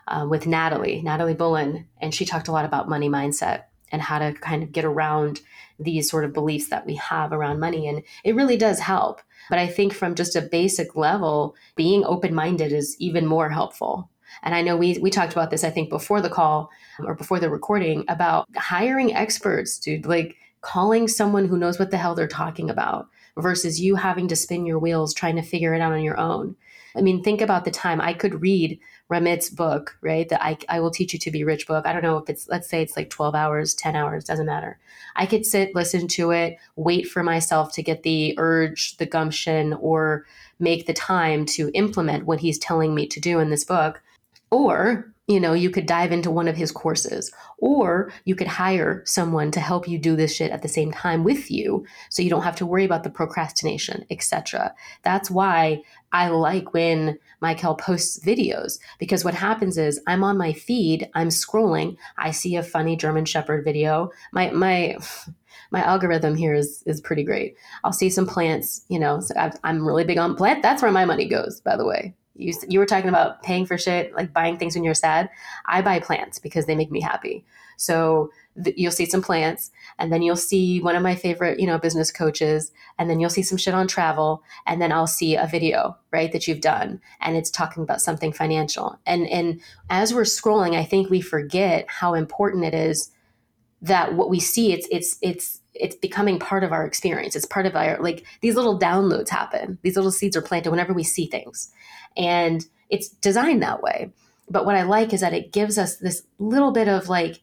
uh, with Natalie, Natalie Bullen, and she talked a lot about money mindset and how to kind of get around these sort of beliefs that we have around money. And it really does help. But I think from just a basic level, being open minded is even more helpful. And I know we, we talked about this, I think, before the call um, or before the recording about hiring experts, dude, like calling someone who knows what the hell they're talking about versus you having to spin your wheels trying to figure it out on your own. I mean, think about the time I could read Ramit's book, right? That I, I will teach you to be rich book. I don't know if it's, let's say it's like 12 hours, 10 hours, doesn't matter. I could sit, listen to it, wait for myself to get the urge, the gumption, or make the time to implement what he's telling me to do in this book. Or you know, you could dive into one of his courses, or you could hire someone to help you do this shit at the same time with you so you don't have to worry about the procrastination, etc. That's why I like when Mykail posts videos because what happens is I'm on my feed, I'm scrolling, I see a funny German Shepherd video. My my my algorithm here is is pretty great. I'll see some plants, you know. So i am really big on plant. That's where my money goes, by the way. You, you were talking about paying for shit, like buying things when you're sad. I buy plants because they make me happy. So th- you'll see some plants, and then you'll see one of my favorite, you know, business coaches, and then you'll see some shit on travel, and then I'll see a video, right, that you've done, and it's talking about something financial. And and as we're scrolling, I think we forget how important it is that what we see it's it's it's it's becoming part of our experience. It's part of our like these little downloads happen. These little seeds are planted whenever we see things. And it's designed that way. But what i like is that it gives us this little bit of like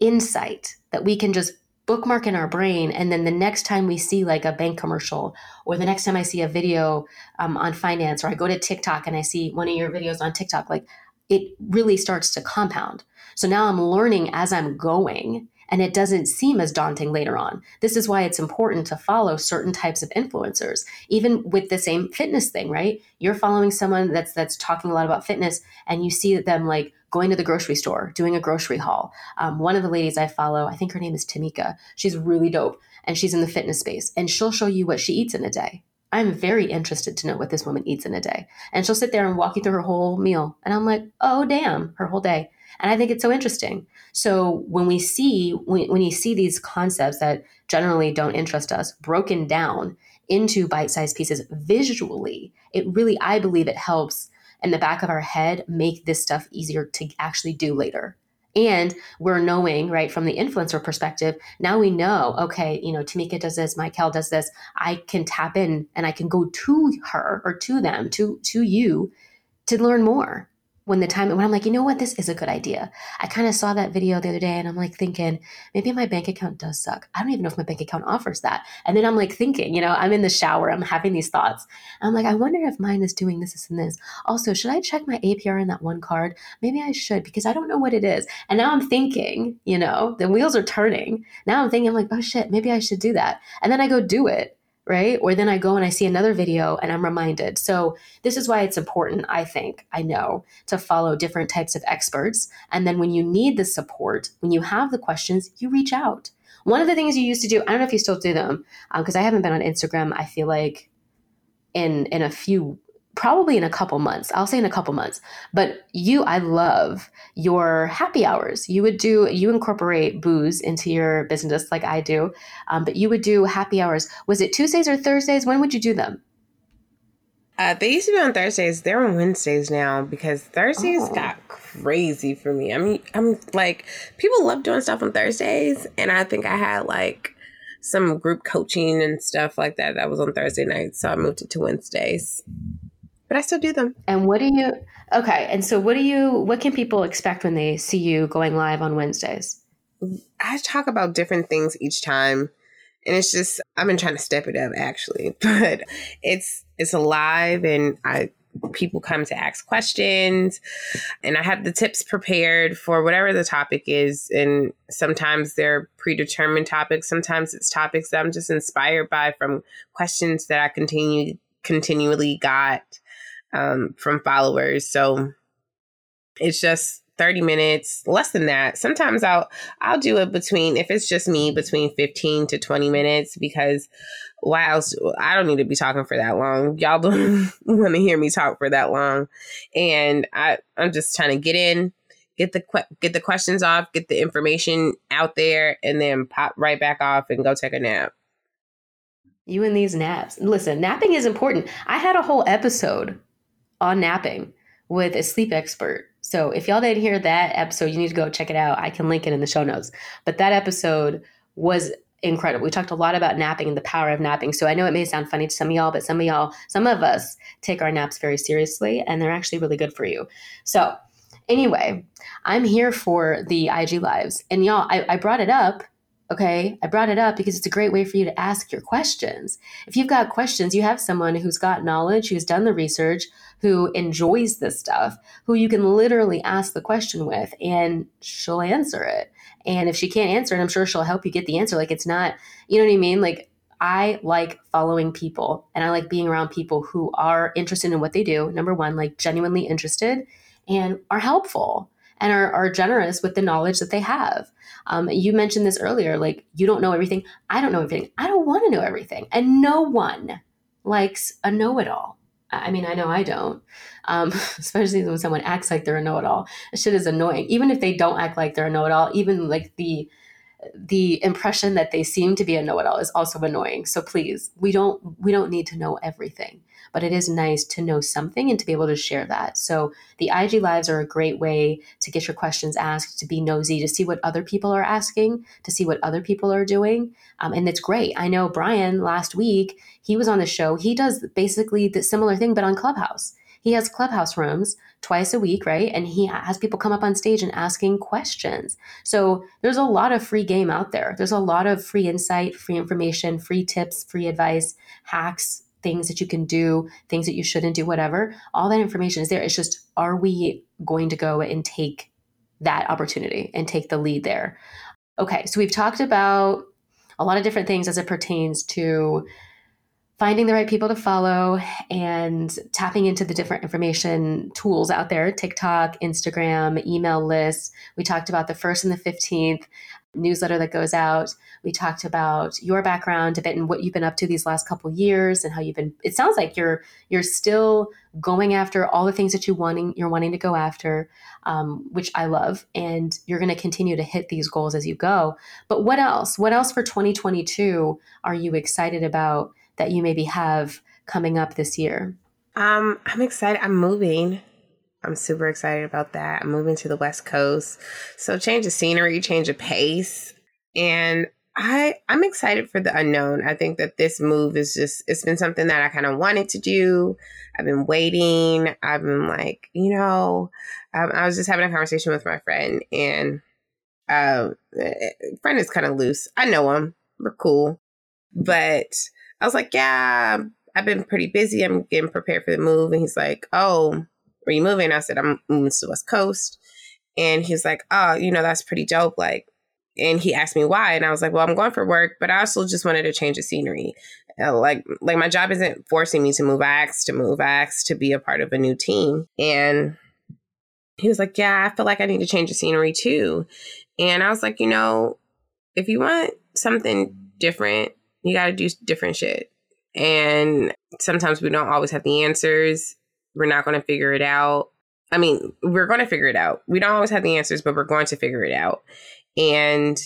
insight that we can just bookmark in our brain. And then the next time we see like a bank commercial or the next time i see a video um, on finance or i go to tiktok and i see one of your videos on tiktok like it really starts to compound. So now i'm learning as i'm going and it doesn't seem as daunting later on. This is why it's important to follow certain types of influencers, even with the same fitness thing, right? You're following someone that's that's talking a lot about fitness, and you see them like going to the grocery store, doing a grocery haul. Um, one of the ladies I follow, I think her name is Tamika. She's really dope, and she's in the fitness space, and she'll show you what she eats in a day. I'm very interested to know what this woman eats in a day. And she'll sit there and walk you through her whole meal. And I'm like, oh, damn, her whole day. And I think it's so interesting. So when we see when, when you see these concepts that generally don't interest us broken down into bite-sized pieces visually, it really I believe it helps in the back of our head make this stuff easier to actually do later. And we're knowing, right, from the influencer perspective, now we know, okay, you know, Tamika does this, Mykail does this. I can tap in and I can go to her or to them, to to you to learn more when the time when I'm like, you know what, this is a good idea. I kind of saw that video the other day and I'm like thinking, maybe my bank account does suck. I don't even know if my bank account offers that. And then I'm like thinking, you know, I'm in the shower, I'm having these thoughts. I'm like, I wonder if mine is doing this, this, and this. Also, should I check my APR in that one card? Maybe I should because I don't know what it is. And now I'm thinking, you know, the wheels are turning. Now I'm thinking, I'm like, oh shit, maybe I should do that. And then I go do it right? Or then I go and I see another video and I'm reminded. So, this is why it's important, I think, I know, to follow different types of experts. And then when you need the support, when you have the questions, you reach out. One of the things you used to do, I don't know if you still do them, because um, I haven't been on Instagram, I feel like in in a few probably in a couple months. I'll say in a couple months. But you, I love your happy hours. You would do, you incorporate booze into your business like I do, um, but you would do happy hours. Was it Tuesdays or Thursdays? When would you do them? Uh, they used to be on Thursdays. They're on Wednesdays now because Thursdays oh. got crazy for me. I mean, I'm like, people love doing stuff on Thursdays, and I think I had like some group coaching and stuff like that that was on Thursday night, so I moved it to Wednesdays but I still do them. And what do you? Okay, and so what do you? What can people expect when they see you going live on Wednesdays? I talk about different things each time, and it's just I've been trying to step it up actually, but it's it's alive, and I people come to ask questions and i have the tips prepared for whatever the topic is and sometimes they're predetermined topics sometimes it's topics that i'm just inspired by from questions that i continue continually got um, from followers. So it's just 30 minutes, less than that. Sometimes I'll I'll do it between if it's just me between 15 to 20 minutes because wow, I don't need to be talking for that long. Y'all don't want to hear me talk for that long. And I I'm just trying to get in, get the get the questions off, get the information out there and then pop right back off and go take a nap. You and these naps. Listen, napping is important. I had a whole episode on napping with a sleep expert. So if y'all didn't hear that episode, you need to go check it out. I can link it in the show notes. But that episode was incredible. We talked a lot about napping and the power of napping. So I know it may sound funny to some of y'all, but some of y'all, some of us take our naps very seriously and they're actually really good for you. So anyway, I'm here for the IG lives. And y'all, I, I brought it up Okay. I brought it up because it's a great way for you to ask your questions. If you've got questions, you have someone who's got knowledge, who's done the research, who enjoys this stuff, who you can literally ask the question with, and she'll answer it. And if she can't answer it, I'm sure she'll help you get the answer. Like it's not, you know what I mean? Like I like following people and I like being around people who are interested in what they do. Number one, like genuinely interested and are helpful and are, are generous with the knowledge that they have. Um, you mentioned this earlier, like you don't know everything. I don't know everything. I don't want to know everything. And no one likes a know it all. I mean, I know I don't, um, especially when someone acts like they're a know it all. Shit is annoying. Even if they don't act like they're a know it all, even like the the impression that they seem to be a know-it-all is also annoying so please we don't we don't need to know everything but it is nice to know something and to be able to share that so the ig lives are a great way to get your questions asked to be nosy to see what other people are asking to see what other people are doing um, and it's great i know brian last week he was on the show he does basically the similar thing but on clubhouse he has clubhouse rooms twice a week, right? And he has people come up on stage and asking questions. So there's a lot of free game out there. There's a lot of free insight, free information, free tips, free advice, hacks, things that you can do, things that you shouldn't do, whatever. All that information is there. It's just, are we going to go and take that opportunity and take the lead there? Okay, so we've talked about a lot of different things as it pertains to finding the right people to follow and tapping into the different information tools out there TikTok, Instagram, email lists. We talked about the first and the 15th newsletter that goes out. We talked about your background a bit and what you've been up to these last couple years and how you've been it sounds like you're you're still going after all the things that you wanting you're wanting to go after um, which I love and you're going to continue to hit these goals as you go. But what else? What else for 2022 are you excited about that you maybe have coming up this year? Um, I'm excited. I'm moving. I'm super excited about that. I'm moving to the West Coast. So change of scenery, change of pace. And I I'm excited for the unknown. I think that this move is just it's been something that I kind of wanted to do. I've been waiting. I've been like, you know, um, I was just having a conversation with my friend and uh, friend is kind of loose. I know him. We're cool. But I was like, yeah, I've been pretty busy. I'm getting prepared for the move. And he's like, oh, where you moving? I said, I'm moving to the West Coast. And he's like, oh, you know, that's pretty dope. Like, and he asked me why. And I was like, well, I'm going for work, but I also just wanted to change the scenery. Uh, like, like my job isn't forcing me to move. I asked to move. I asked to be a part of a new team. And he was like, yeah, I feel like I need to change the scenery too. And I was like, you know, if you want something different, you got to do different shit. And sometimes we don't always have the answers. We're not going to figure it out. I mean, we're going to figure it out. We don't always have the answers, but we're going to figure it out. And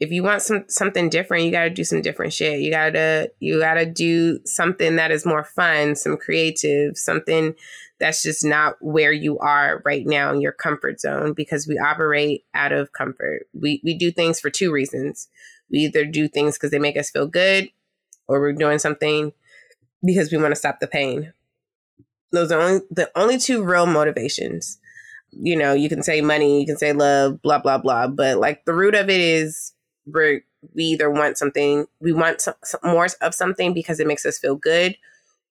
if you want some something different, you got to do some different shit. You got to you got to do something that is more fun, some creative, something that's just not where you are right now in your comfort zone because we operate out of comfort. We we do things for two reasons. We either do things because they make us feel good or we're doing something because we want to stop the pain. Those are only the only two real motivations. You know, you can say money, you can say love, blah blah blah, but like the root of it is we we either want something, we want some, some more of something because it makes us feel good,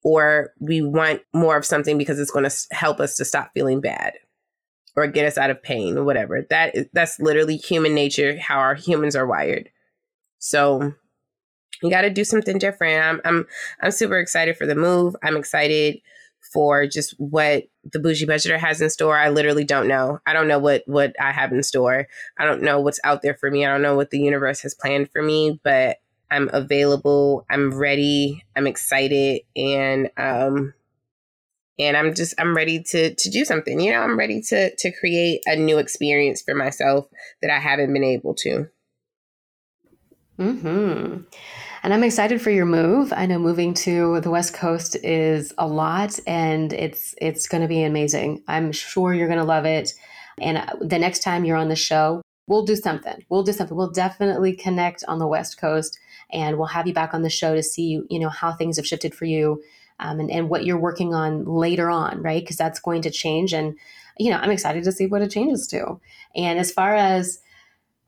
or we want more of something because it's going to help us to stop feeling bad or get us out of pain or whatever. That is that's literally human nature, how our humans are wired. So you got to do something different. I'm I'm I'm super excited for the move. I'm excited for just what the Boujie Budgeter has in store. I literally don't know. I don't know what what I have in store. I don't know what's out there for me. I don't know what the universe has planned for me, but I'm available. I'm ready. I'm excited and um and I'm just I'm ready to to do something. You know, I'm ready to to create a new experience for myself that I haven't been able to. Hmm. And I'm excited for your move. I know moving to the West Coast is a lot, and it's it's going to be amazing. I'm sure you're going to love it. And uh, the next time you're on the show, we'll do something. We'll do something. We'll definitely connect on the West Coast, and we'll have you back on the show to see you know how things have shifted for you, um, and and what you're working on later on, right? Because that's going to change. And you know, I'm excited to see what it changes to. And as far as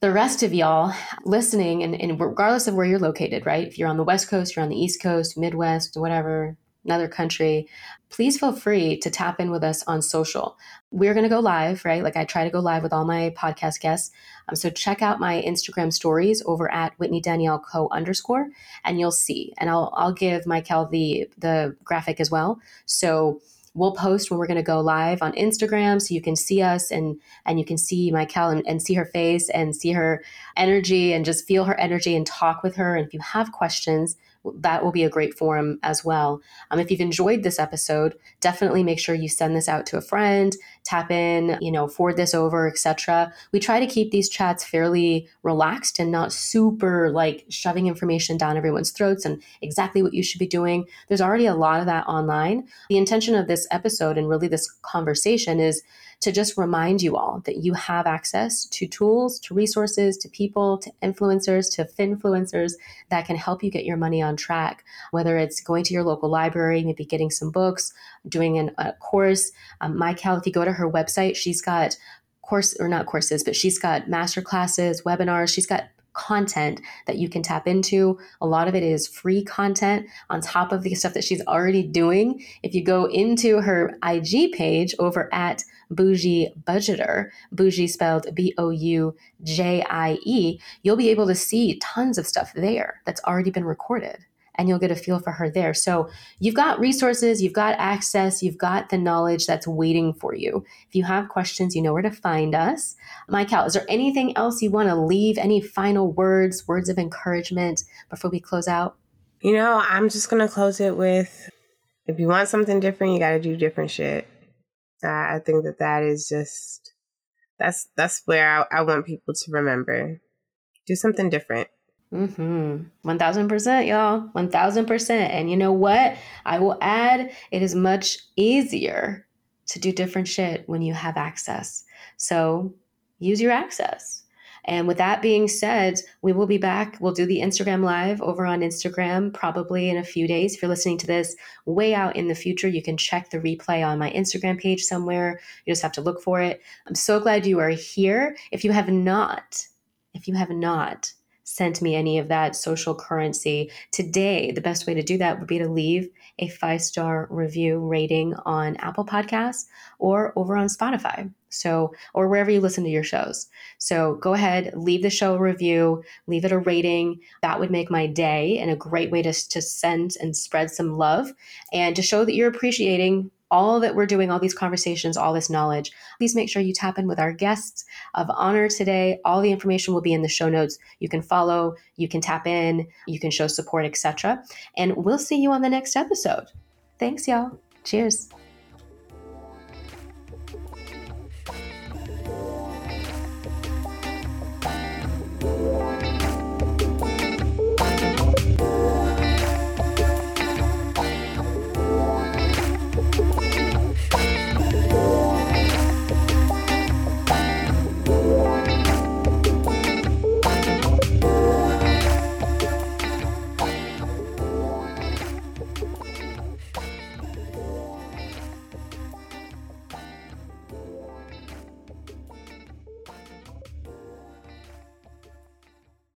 the rest of y'all listening, and, and regardless of where you're located, right? If you're on the West Coast, you're on the East Coast, Midwest, whatever, another country, please feel free to tap in with us on social. We're going to go live, right? Like I try to go live with all my podcast guests. Um, so check out my Instagram stories over at Whitney Danielle Co underscore, and you'll see. And I'll I'll give Mykail the the graphic as well. So we'll post when we're going to go live on Instagram so you can see us and and you can see Mykail and, and see her face and see her energy and just feel her energy and talk with her. And if you have questions, that will be a great forum as well. Um, if you've enjoyed this episode, definitely make sure you send this out to a friend, tap in, you know, forward this over, etc. We try to keep these chats fairly relaxed and not super like shoving information down everyone's throats and exactly what you should be doing. There's already a lot of that online. The intention of this episode and really this conversation is to just remind you all that you have access to tools, to resources, to people, to influencers, to finfluencers that can help you get your money on track. Whether it's going to your local library, maybe getting some books, doing an, a course. Um, if you go to her website, she's got course or not courses, but she's got master classes, webinars. She's got content that you can tap into. A lot of it is free content on top of the stuff that she's already doing. If you go into her IG page over at Boujie Budgeter, Boujie spelled B O U J I E, you'll be able to see tons of stuff there that's already been recorded and you'll get a feel for her there. So you've got resources, you've got access, you've got the knowledge that's waiting for you. If you have questions, you know where to find us. Mykail, is there anything else you want to leave? Any final words, words of encouragement before we close out? You know, I'm just going to close it with if you want something different, you got to do different shit. I think that that is just that's that's where I, I want people to remember. Do something different. Mm-hmm. 1000%, y'all. 1000%. And you know what? I will add it is much easier to do different shit when you have access. So use your access. And with that being said, we will be back. We'll do the Instagram live over on Instagram probably in a few days. If you're listening to this way out in the future, you can check the replay on my Instagram page somewhere. You just have to look for it. I'm so glad you are here. If you have not, if you have not sent me any of that social currency today, the best way to do that would be to leave a five star review rating on Apple Podcasts or over on Spotify. So, or wherever you listen to your shows. So go ahead, leave the show a review, leave it a rating. That would make my day and a great way to, to send and spread some love and to show that you're appreciating all that we're doing, all these conversations, all this knowledge. Please make sure you tap in with our guests of honor today. All the information will be in the show notes. You can follow, you can tap in, you can show support, etc. And we'll see you on the next episode. Thanks, y'all. Cheers.